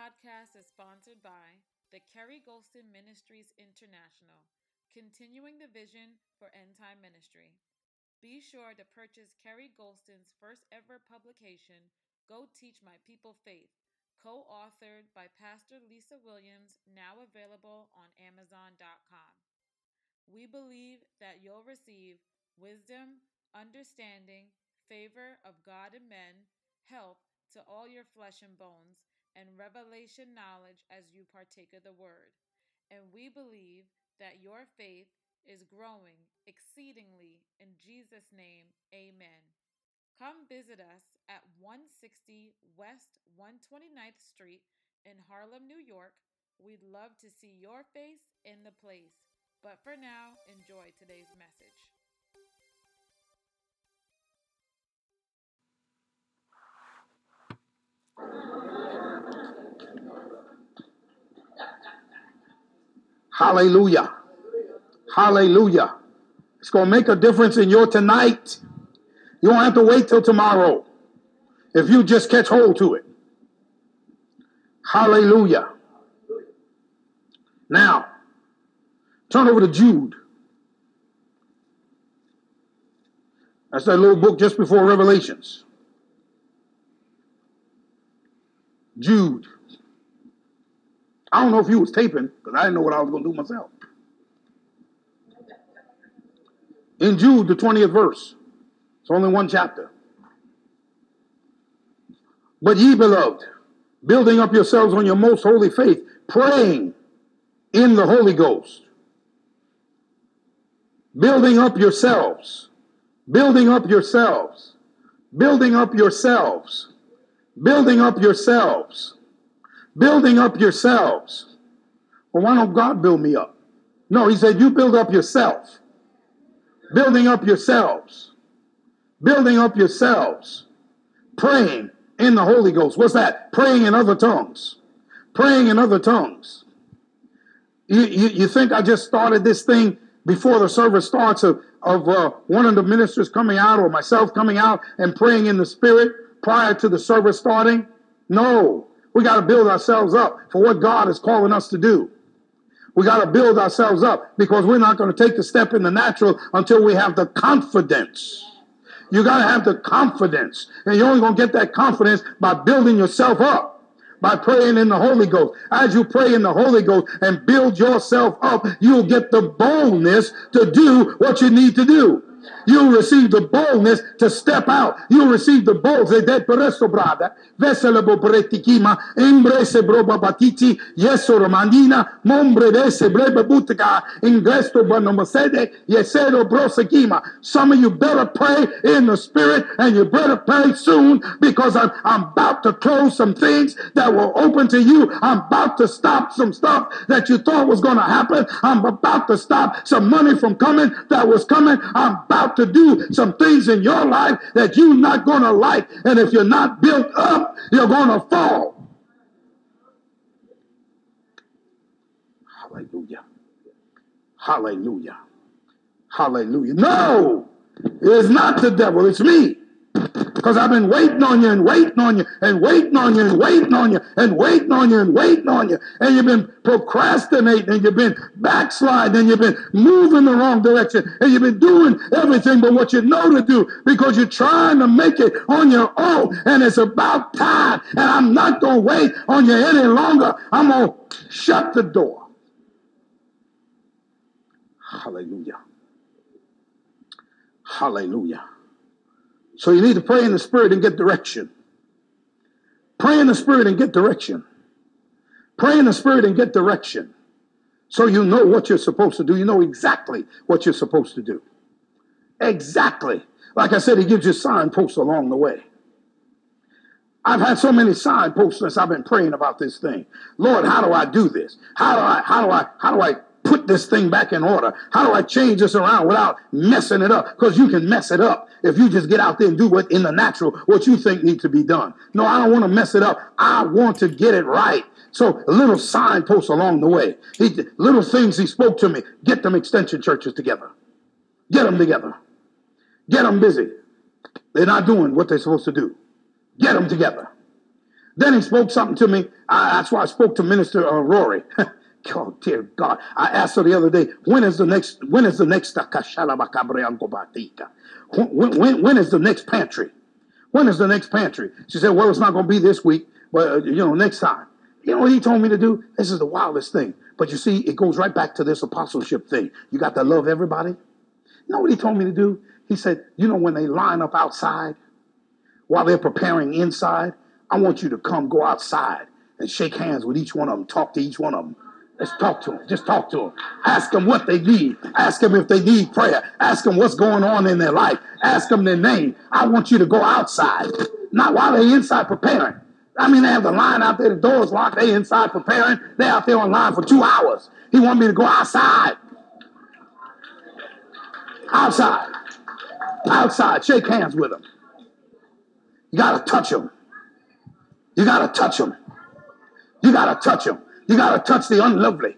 podcast is sponsored by the Kerry Golston Ministries International, continuing the vision for end time ministry. Be sure to purchase Kerry Golston's first ever publication, Go Teach My People Faith, co authored by Pastor Lisa Williams, now available on Amazon.com. We believe that you'll receive wisdom, understanding, favor of God and men, help to all your flesh and bones and revelation knowledge as you partake of the word. And we believe that your faith is growing exceedingly. In Jesus' name, amen. Come visit us at 160 West 129th Street in Harlem, New York. We'd love to see your face in the place. But for now, enjoy today's message. Hallelujah. Hallelujah. It's going to make a difference in your tonight. You don't have to wait till tomorrow if you just catch hold to it. Hallelujah. Now, turn over to Jude. That's that little book just before Revelations. Jude. I don't know if you was taping because I didn't know what I was going to do myself. In Jude, the 20th verse. It's only one chapter. But ye beloved, building up yourselves on your most holy faith, praying in the Holy Ghost. Building up yourselves. Building up yourselves. Building up yourselves. Building up yourselves building up yourselves. Well, why don't God build me up? No, he said, you build up yourself. Building up yourselves. Building up yourselves. Praying in the Holy Ghost. What's that? Praying in other tongues. Praying in other tongues. You, you, you think I just started this thing before the service starts of, of uh, one of the ministers coming out or myself coming out and praying in the Spirit prior to the service starting? No. We got to build ourselves up for what God is calling us to do. We got to build ourselves up because we're not going to take the step in the natural until we have the confidence. You got to have the confidence. And you're only going to get that confidence by building yourself up by praying in the Holy Ghost. As you pray in the Holy Ghost and build yourself up, you'll get the boldness to do what you need to do. You'll receive the boldness to step out. You'll receive the boldness. De presto brada. Vesele bo bretikima. Embrese broba batiti. Yeso oh, romandina. Mombre vese brebe butika. Ingresto bonomosede. Yesero brosekima. Some of you better pray in the spirit and you better pray soon because I'm, I'm about to close some things that will open to you. I'm about to stop some stuff that you thought was going to happen. I'm about to stop some money from coming that was coming. I'm about to do some things in your life that you're not going to like. And if you're not built up, you're going to fall. Hallelujah. Hallelujah. Hallelujah. No, it's not the devil, it's me. Because I've been waiting on you and waiting on you and waiting on you and waiting on you and waiting on you and waiting on you. And you've been procrastinating and you've been backsliding and you've been moving the wrong direction and you've been doing everything but what you know to do because you're trying to make it on your own. And it's about time. And I'm not going to wait on you any longer. I'm going to shut the door. Hallelujah. Hallelujah. So you need to pray in the Spirit and get direction. Pray in the Spirit and get direction. Pray in the Spirit and get direction. So you know what you're supposed to do. You know exactly what you're supposed to do. Exactly. Like I said, he gives you signposts along the way. I've had so many signposts since I've been praying about this thing. Lord, how do I do this? How do I, how do I, how do I put this thing back in order? How do I change this around without messing it up? Because you can mess it up if you just get out there and do what in the natural, what you think needs to be done. No, I don't want to mess it up. I want to get it right. So a little signposts along the way. He, little things he spoke to me. Get them extension churches together. Get them together. Get them busy. They're not doing what they're supposed to do. Get them together. Then he spoke something to me. I, that's why I spoke to Minister uh, Rory. oh dear God! I asked her the other day, when is the next? When is the next? When, when, when is the next pantry? When is the next pantry? She said, well, it's not going to be this week, but uh, you know, next time. You know what he told me to do? This is the wildest thing. But you see, it goes right back to this apostleship thing. You got to love everybody. You know what he told me to do? He said, you know, when they line up outside while they're preparing inside, I want you to come go outside and shake hands with each one of them, talk to each one of them. Let's talk to them. Just talk to them. Ask them what they need. Ask them if they need prayer. Ask them what's going on in their life. Ask them their name. I want you to go outside, not while they're inside preparing. I mean, they have the line out there, the doors locked, they inside preparing. They're out there on line for two hours. He wanted me to go outside. Outside. Outside. Shake hands with them. You got to touch them. You got to touch them. You got to touch them. You got to touch the unlovely.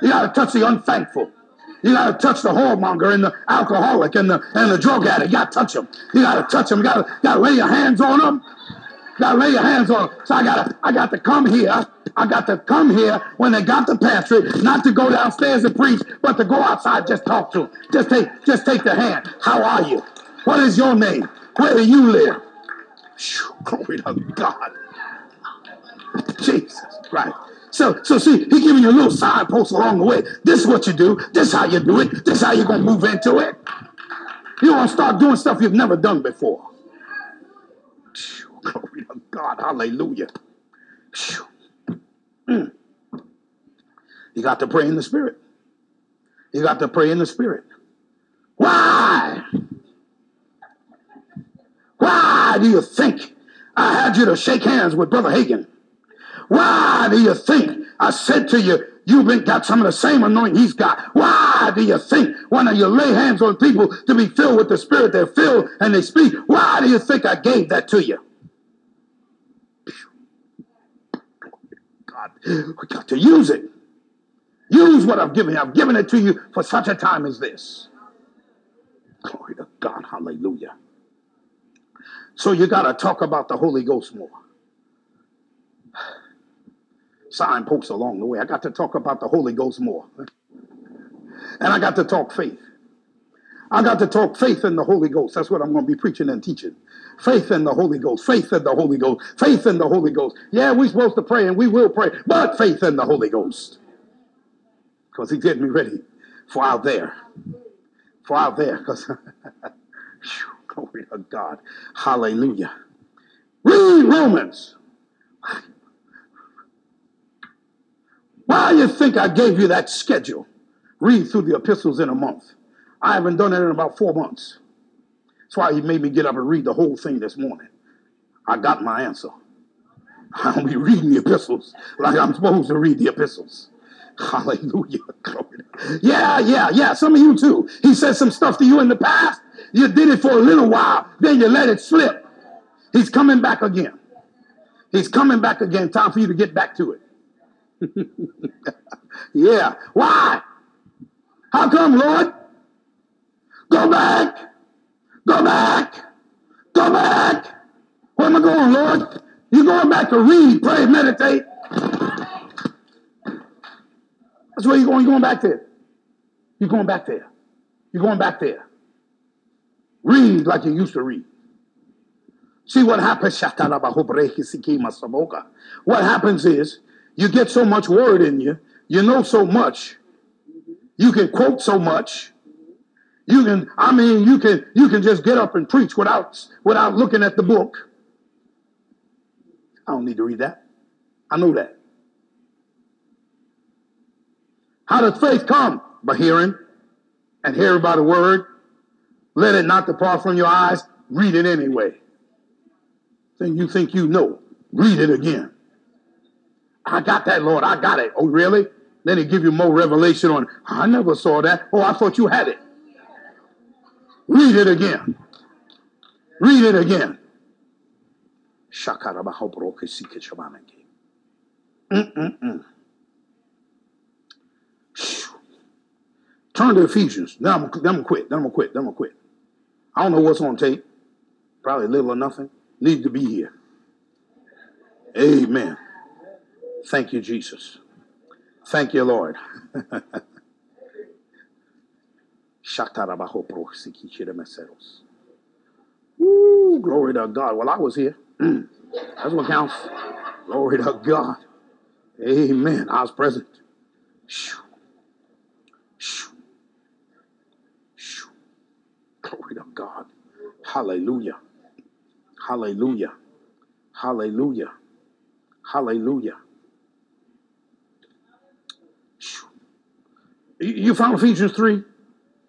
You got to touch the unthankful. You got to touch the whoremonger and the alcoholic and the and the drug addict. You got to touch them. You got to touch them. You got to, got to lay your hands on them. You got to lay your hands on them. So I got to I got to come here. I got to come here when they got the pantry, not to go downstairs and preach, but to go outside, just talk to them. Just take just take the hand. How are you? What is your name? Where do you live? Glory to God. Jesus Christ. So, so see, he giving you a little signpost along the way. This is what you do. This is how you do it. This is how you're going to move into it. You want to start doing stuff you've never done before. Glory to God. Hallelujah. Mm. You got to pray in the Spirit. You got to pray in the Spirit. Why? Why do you think I had you to shake hands with Brother Hagin? Why do you think I said to you, you've been, got some of the same anointing he's got? Why do you think when you lay hands on people to be filled with the Spirit, they're filled and they speak? Why do you think I gave that to you? God, we got to use it. Use what I've given you. I've given it to you for such a time as this. Glory to God. Hallelujah. So you got to talk about the Holy Ghost more signposts along the way. I got to talk about the Holy Ghost more. And I got to talk faith. I got to talk faith in the Holy Ghost. That's what I'm going to be preaching and teaching. Faith in the Holy Ghost. Faith in the Holy Ghost. Faith in the Holy Ghost. Yeah, we're supposed to pray and we will pray, but faith in the Holy Ghost. Because he's getting me ready for out there. For out there. Because, glory to God. Hallelujah. Read Romans. Why do you think I gave you that schedule? Read through the epistles in a month. I haven't done it in about four months. That's why he made me get up and read the whole thing this morning. I got my answer. I'll be reading the epistles like I'm supposed to read the epistles. Hallelujah. Yeah, yeah, yeah. Some of you too. He said some stuff to you in the past. You did it for a little while, then you let it slip. He's coming back again. He's coming back again. Time for you to get back to it. yeah. Why? How come, Lord? Go back. Go back. Go back. Where am I going, Lord? You're going back to read, pray, meditate. That's where you're going. You're going back there. You're going back there. You're going back there. Read like you used to read. See what happens? What happens is you get so much word in you. You know so much. You can quote so much. You can, I mean, you can you can just get up and preach without without looking at the book. I don't need to read that. I know that. How does faith come? By hearing and hearing by the word. Let it not depart from your eyes. Read it anyway. Then you think you know. Read it again. I got that, Lord. I got it. Oh, really? Then he give you more revelation on, I never saw that. Oh, I thought you had it. Read it again. Read it again. Mm-mm-mm. Turn to Ephesians. Then I'm, gonna quit. Then I'm gonna quit. Then I'm gonna quit. I don't know what's on tape. Probably little or nothing. Need to be here. Amen. Thank you, Jesus. Thank you, Lord. Woo, glory to God. Well, I was here. Mm. That's what counts. Glory to God. Amen. I was present. Glory to God. Hallelujah. Hallelujah. Hallelujah. Hallelujah. You found Ephesians 3?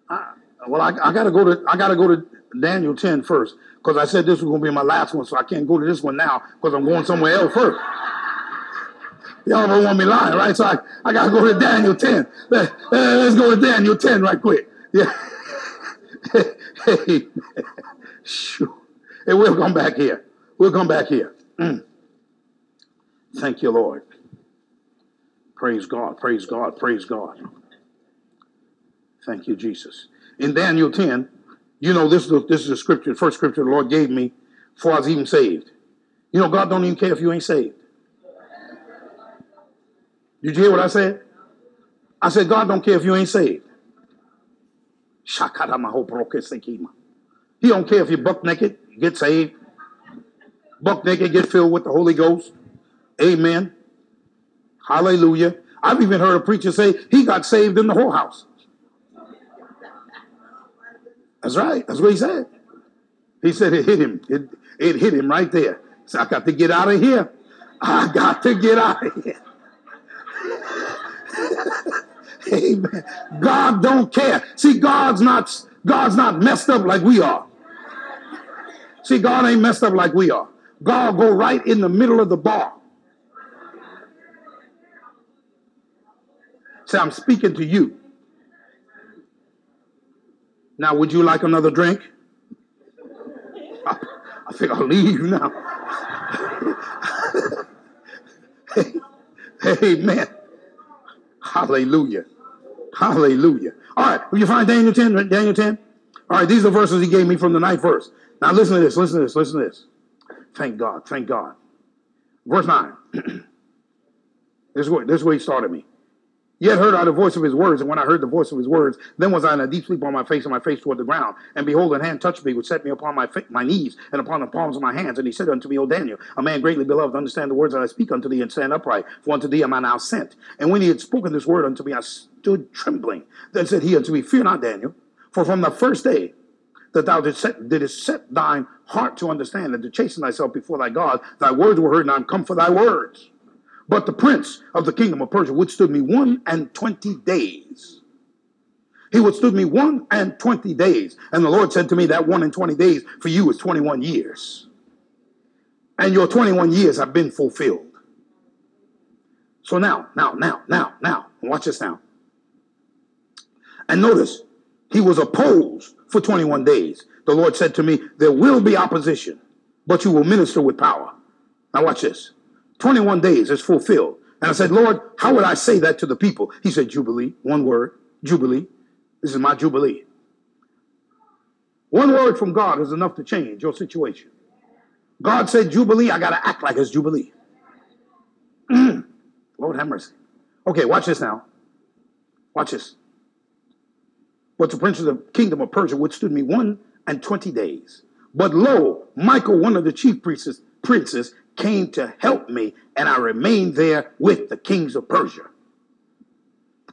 I, well, I, I got to go to I got to go to Daniel 10 first because I said this was to be my last one, so I can't go to this one now because I'm going somewhere else first. Y'all don't want me lying, right? So I, I got to go to Daniel 10. Let, us go to Daniel 10 right quick. Yeah. hey, hey, we'll come back here. We'll come back here. Mm. Thank you, Lord. Praise God, praise God, praise God. Thank you, Jesus. In Daniel 10, you know, this is the, this is the scripture, the first scripture the Lord gave me before I was even saved. You know, God don't even care if you ain't saved. Did you hear what I said? I said, God don't care if you ain't saved. He don't care if you're buck naked, get saved. Buck naked, get filled with the Holy Ghost. Amen. Hallelujah. I've even heard a preacher say he got saved in the whorehouse. That's right. That's what he said. He said it hit him. It, it hit him right there. So I got to get out of here. I got to get out of here. Amen. God don't care. See, God's not God's not messed up like we are. See, God ain't messed up like we are. God go right in the middle of the bar. Say, I'm speaking to you. Now, would you like another drink? I, I think I'll leave now. Amen. Hallelujah. Hallelujah. All right, will you find Daniel 10? Daniel 10? All right, these are the verses he gave me from the ninth verse. Now listen to this, listen to this, listen to this. Thank God, thank God. Verse 9. this, is where, this is where he started me. Yet heard I the voice of his words, and when I heard the voice of his words, then was I in a deep sleep on my face, and my face toward the ground. And behold, an hand touched me, which set me upon my fa- my knees and upon the palms of my hands. And he said unto me, O Daniel, a man greatly beloved, understand the words that I speak unto thee, and stand upright, for unto thee am I now sent. And when he had spoken this word unto me, I stood trembling. Then said he unto me, Fear not, Daniel, for from the first day that thou didst set, didst set thine heart to understand and to chasten thyself before thy God, thy words were heard, and I am come for thy words. But the prince of the kingdom of Persia withstood me one and twenty days. He withstood me one and twenty days. And the Lord said to me, That one and twenty days for you is 21 years. And your 21 years have been fulfilled. So now, now, now, now, now, watch this now. And notice, he was opposed for 21 days. The Lord said to me, There will be opposition, but you will minister with power. Now, watch this. 21 days is fulfilled. And I said, Lord, how would I say that to the people? He said, Jubilee, one word, Jubilee. This is my Jubilee. One word from God is enough to change your situation. God said, Jubilee, I got to act like it's Jubilee. Lord have mercy. Okay, watch this now. Watch this. But the prince of the kingdom of Persia withstood me one and twenty days. But lo, Michael, one of the chief priests, princes came to help me, and I remained there with the kings of Persia.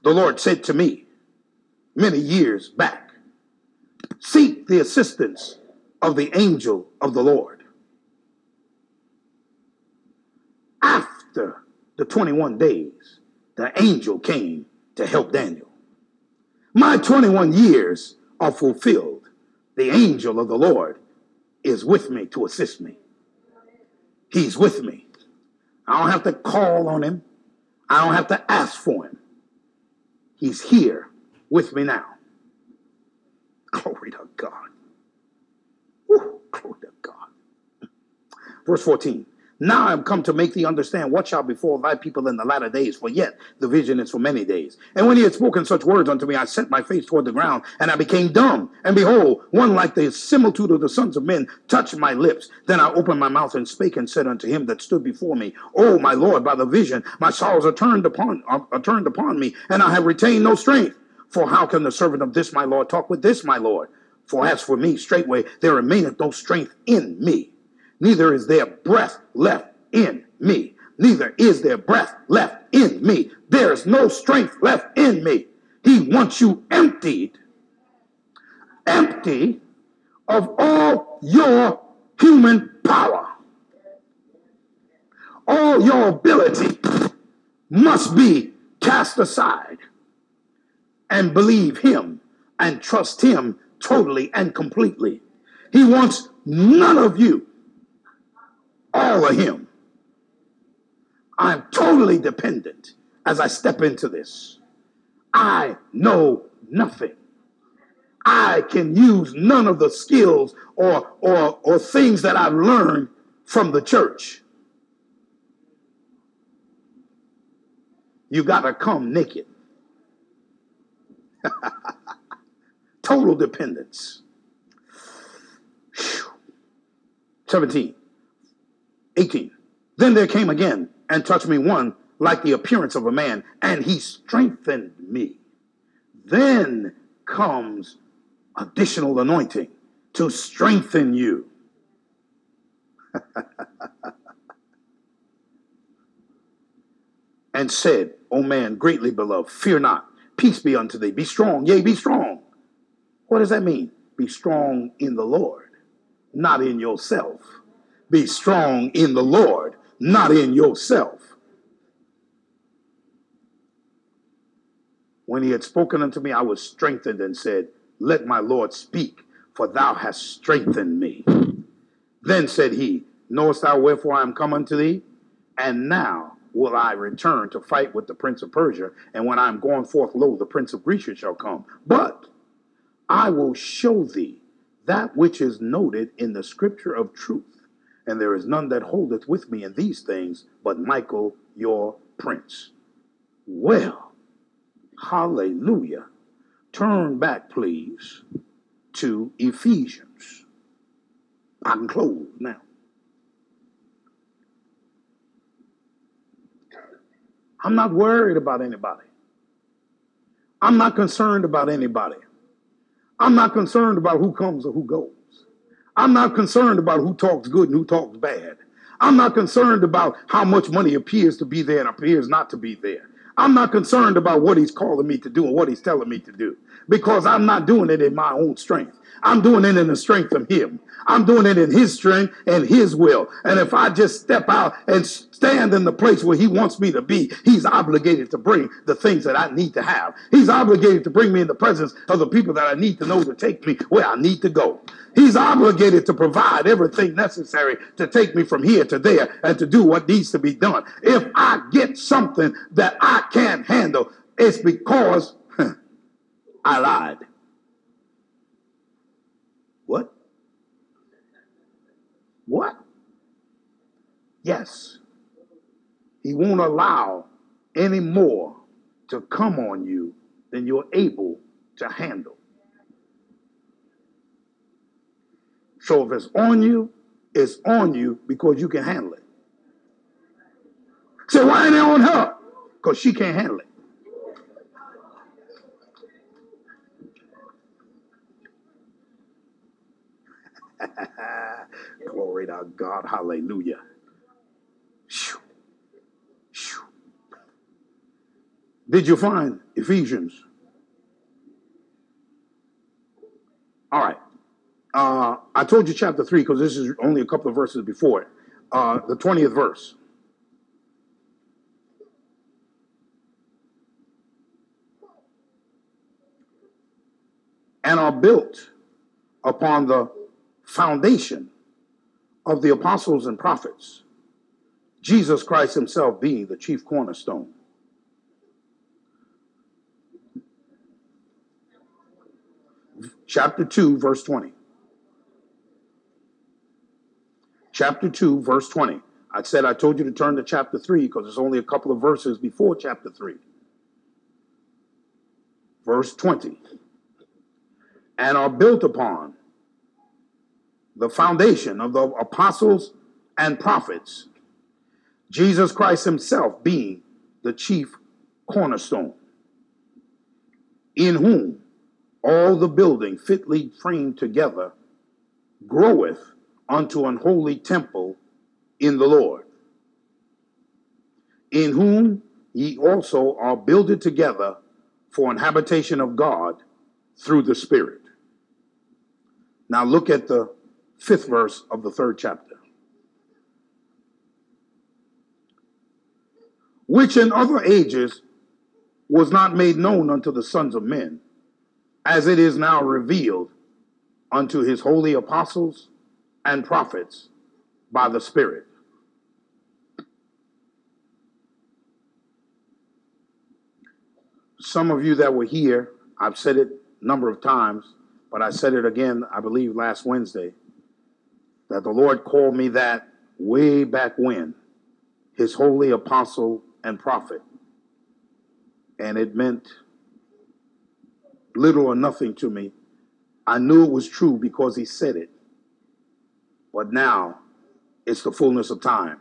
The Lord said to me many years back, Seek the assistance of the angel of the Lord. After the 21 days, the angel came to help Daniel. My 21 years are fulfilled. The angel of the Lord is with me to assist me. He's with me. I don't have to call on him. I don't have to ask for him. He's here with me now. Glory to God. Woo, glory to God. Verse 14. Now I am come to make thee understand what shall befall thy people in the latter days, for yet the vision is for many days. And when he had spoken such words unto me, I set my face toward the ground, and I became dumb. And behold, one like the similitude of the sons of men touched my lips. Then I opened my mouth and spake and said unto him that stood before me, O my Lord, by the vision my sorrows are turned upon are, are turned upon me, and I have retained no strength. For how can the servant of this my Lord talk with this my Lord? For as for me, straightway there remaineth no strength in me neither is there breath left in me. Neither is there breath left in me. There is no strength left in me. He wants you emptied, empty of all your human power. All your ability must be cast aside and believe Him and trust Him totally and completely. He wants none of you all of Him. I'm totally dependent as I step into this. I know nothing. I can use none of the skills or, or, or things that I've learned from the church. You got to come naked. Total dependence. Whew. 17. 18. Then there came again and touched me one like the appearance of a man, and he strengthened me. Then comes additional anointing to strengthen you. and said, O man, greatly beloved, fear not, peace be unto thee, be strong, yea, be strong. What does that mean? Be strong in the Lord, not in yourself. Be strong in the Lord, not in yourself. When he had spoken unto me, I was strengthened and said, Let my Lord speak, for thou hast strengthened me. Then said he, Knowest thou wherefore I am come unto thee? And now will I return to fight with the prince of Persia. And when I am gone forth, lo, the prince of Grecia shall come. But I will show thee that which is noted in the scripture of truth and there is none that holdeth with me in these things but Michael your prince. Well, hallelujah. Turn back, please, to Ephesians. I can close now. I'm not worried about anybody. I'm not concerned about anybody. I'm not concerned about who comes or who goes. I'm not concerned about who talks good and who talks bad. I'm not concerned about how much money appears to be there and appears not to be there. I'm not concerned about what he's calling me to do and what he's telling me to do because I'm not doing it in my own strength. I'm doing it in the strength of him. I'm doing it in his strength and his will. And if I just step out and stand in the place where he wants me to be, he's obligated to bring the things that I need to have. He's obligated to bring me in the presence of the people that I need to know to take me where I need to go. He's obligated to provide everything necessary to take me from here to there and to do what needs to be done. If I get something that I can't handle, it's because I lied. What? What? Yes. He won't allow any more to come on you than you're able to handle. So if it's on you, it's on you because you can handle it. So why ain't it on her? Because she can't handle it. Glory to God. Hallelujah. Did you find Ephesians? All right. Uh, I told you chapter 3 because this is only a couple of verses before it. Uh, the 20th verse. And are built upon the foundation of the apostles and prophets, Jesus Christ himself being the chief cornerstone. Chapter 2, verse 20. Chapter 2, verse 20. I said I told you to turn to chapter 3 because it's only a couple of verses before chapter 3. Verse 20. And are built upon the foundation of the apostles and prophets, Jesus Christ himself being the chief cornerstone, in whom all the building fitly framed together groweth unto an holy temple in the Lord, in whom ye also are builded together for an habitation of God through the Spirit. Now look at the fifth verse of the third chapter. Which in other ages was not made known unto the sons of men, as it is now revealed unto his holy apostles and prophets by the Spirit. Some of you that were here, I've said it a number of times, but I said it again, I believe, last Wednesday, that the Lord called me that way back when, his holy apostle and prophet. And it meant little or nothing to me. I knew it was true because he said it. But now it's the fullness of time.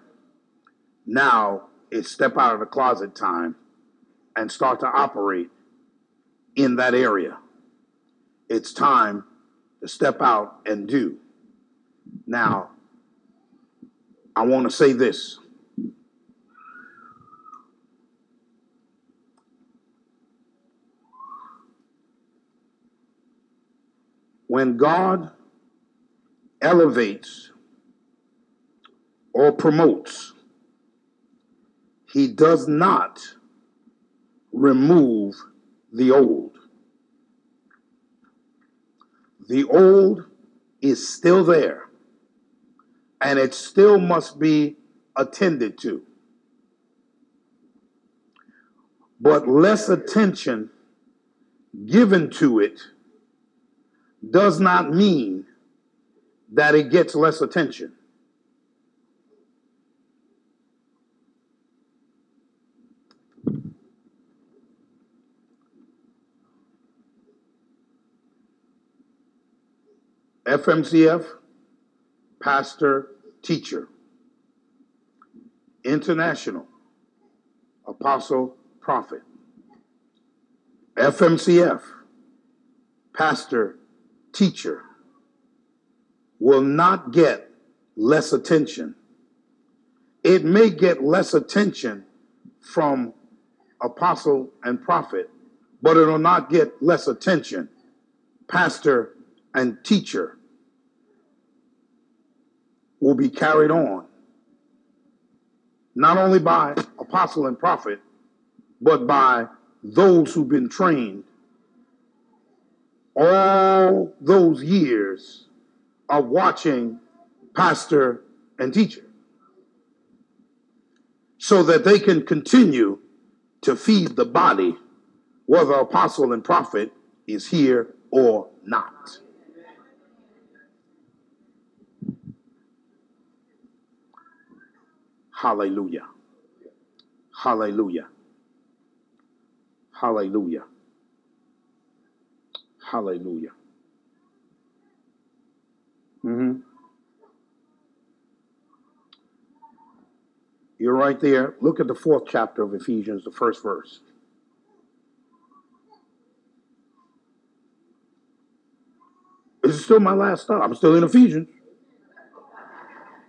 Now it's step out of the closet time and start to operate in that area. It's time to step out and do. Now, I want to say this. When God elevates or promotes, he does not remove the old. The old is still there and it still must be attended to. But less attention given to it does not mean that it gets less attention. FMCF, pastor, teacher. International, apostle, prophet. FMCF, pastor, teacher will not get less attention. It may get less attention from apostle and prophet, but it'll not get less attention, pastor and teacher will be carried on not only by apostle and prophet, but by those who've been trained all those years of watching pastor and teacher so that they can continue to feed the body whether apostle and prophet is here or not. Hallelujah. Hallelujah. Hallelujah. Hallelujah. Mm-hmm. You're right there. Look at the fourth chapter of Ephesians, the first verse. This is still my last stop. I'm still in Ephesians.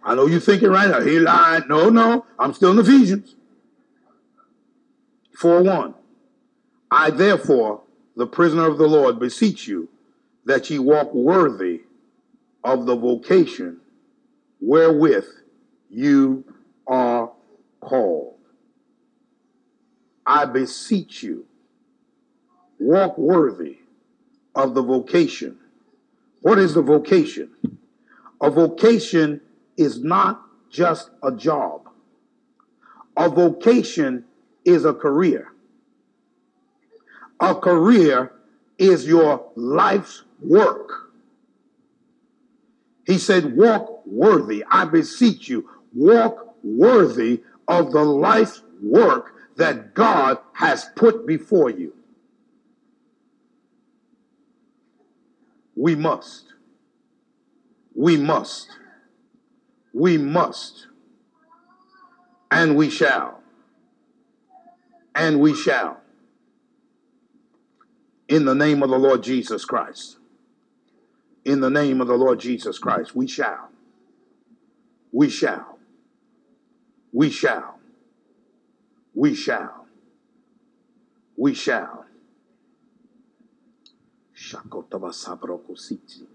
I know you're thinking right now, he lied. No, no, I'm still in Ephesians. 4 1. I therefore, the prisoner of the Lord, beseech you that ye walk worthy of the vocation wherewith you are called. I beseech you, walk worthy of the vocation. What is the vocation? A vocation is not just a job. A vocation is a career. A career is your life's work. He said, Walk worthy. I beseech you, walk worthy of the life work that God has put before you. We must. We must. We must. And we shall. And we shall. In the name of the Lord Jesus Christ. In the name of the Lord Jesus Christ, we shall. We shall. We shall. We shall. We shall. Shakotava sabroko siti.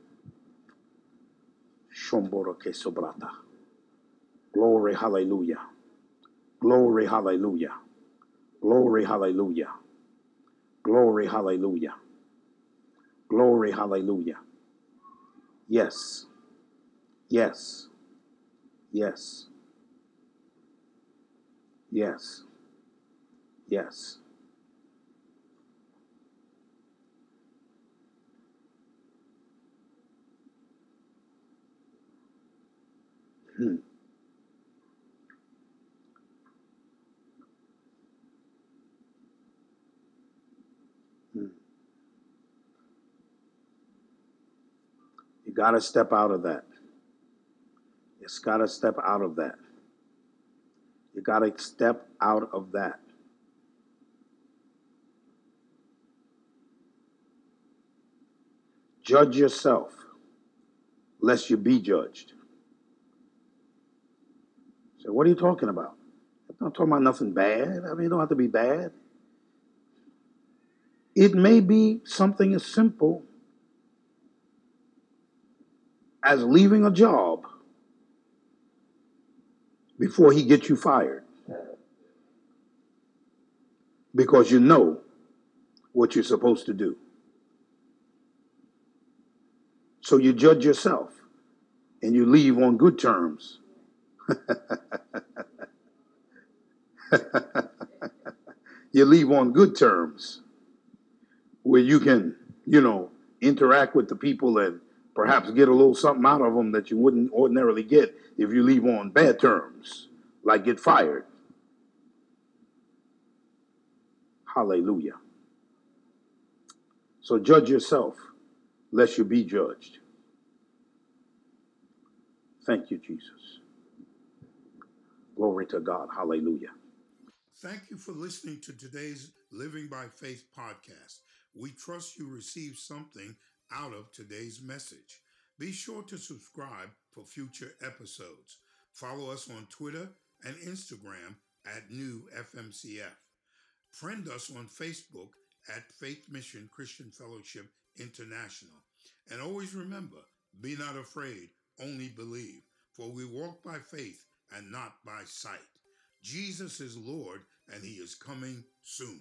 Shomboro que sobrata. Glory, hallelujah. Glory, hallelujah. Glory, hallelujah. Glory, hallelujah. Glory, hallelujah. Yes. Yes. Yes. Yes. Yes. Hmm. Got to step out of that. You has got to step out of that. You got to step out of that. Judge yourself, lest you be judged. So, what are you talking about? I'm not talking about nothing bad. I mean, it don't have to be bad. It may be something as simple as leaving a job before he gets you fired because you know what you're supposed to do. So you judge yourself and you leave on good terms. you leave on good terms where you can, you know, interact with the people and perhaps get a little something out of them that you wouldn't ordinarily get if you leave on bad terms, like get fired. Hallelujah. So judge yourself, lest you be judged. Thank you, Jesus. Glory to God. Hallelujah. Thank you for listening to today's Living by Faith podcast. We trust you received something out of today's message. Be sure to subscribe for future episodes. Follow us on Twitter and Instagram at New FMCF. Friend us on Facebook at Faith Mission Christian Fellowship International. And always remember be not afraid, only believe, for we walk by faith and not by sight. Jesus is Lord, and he is coming soon.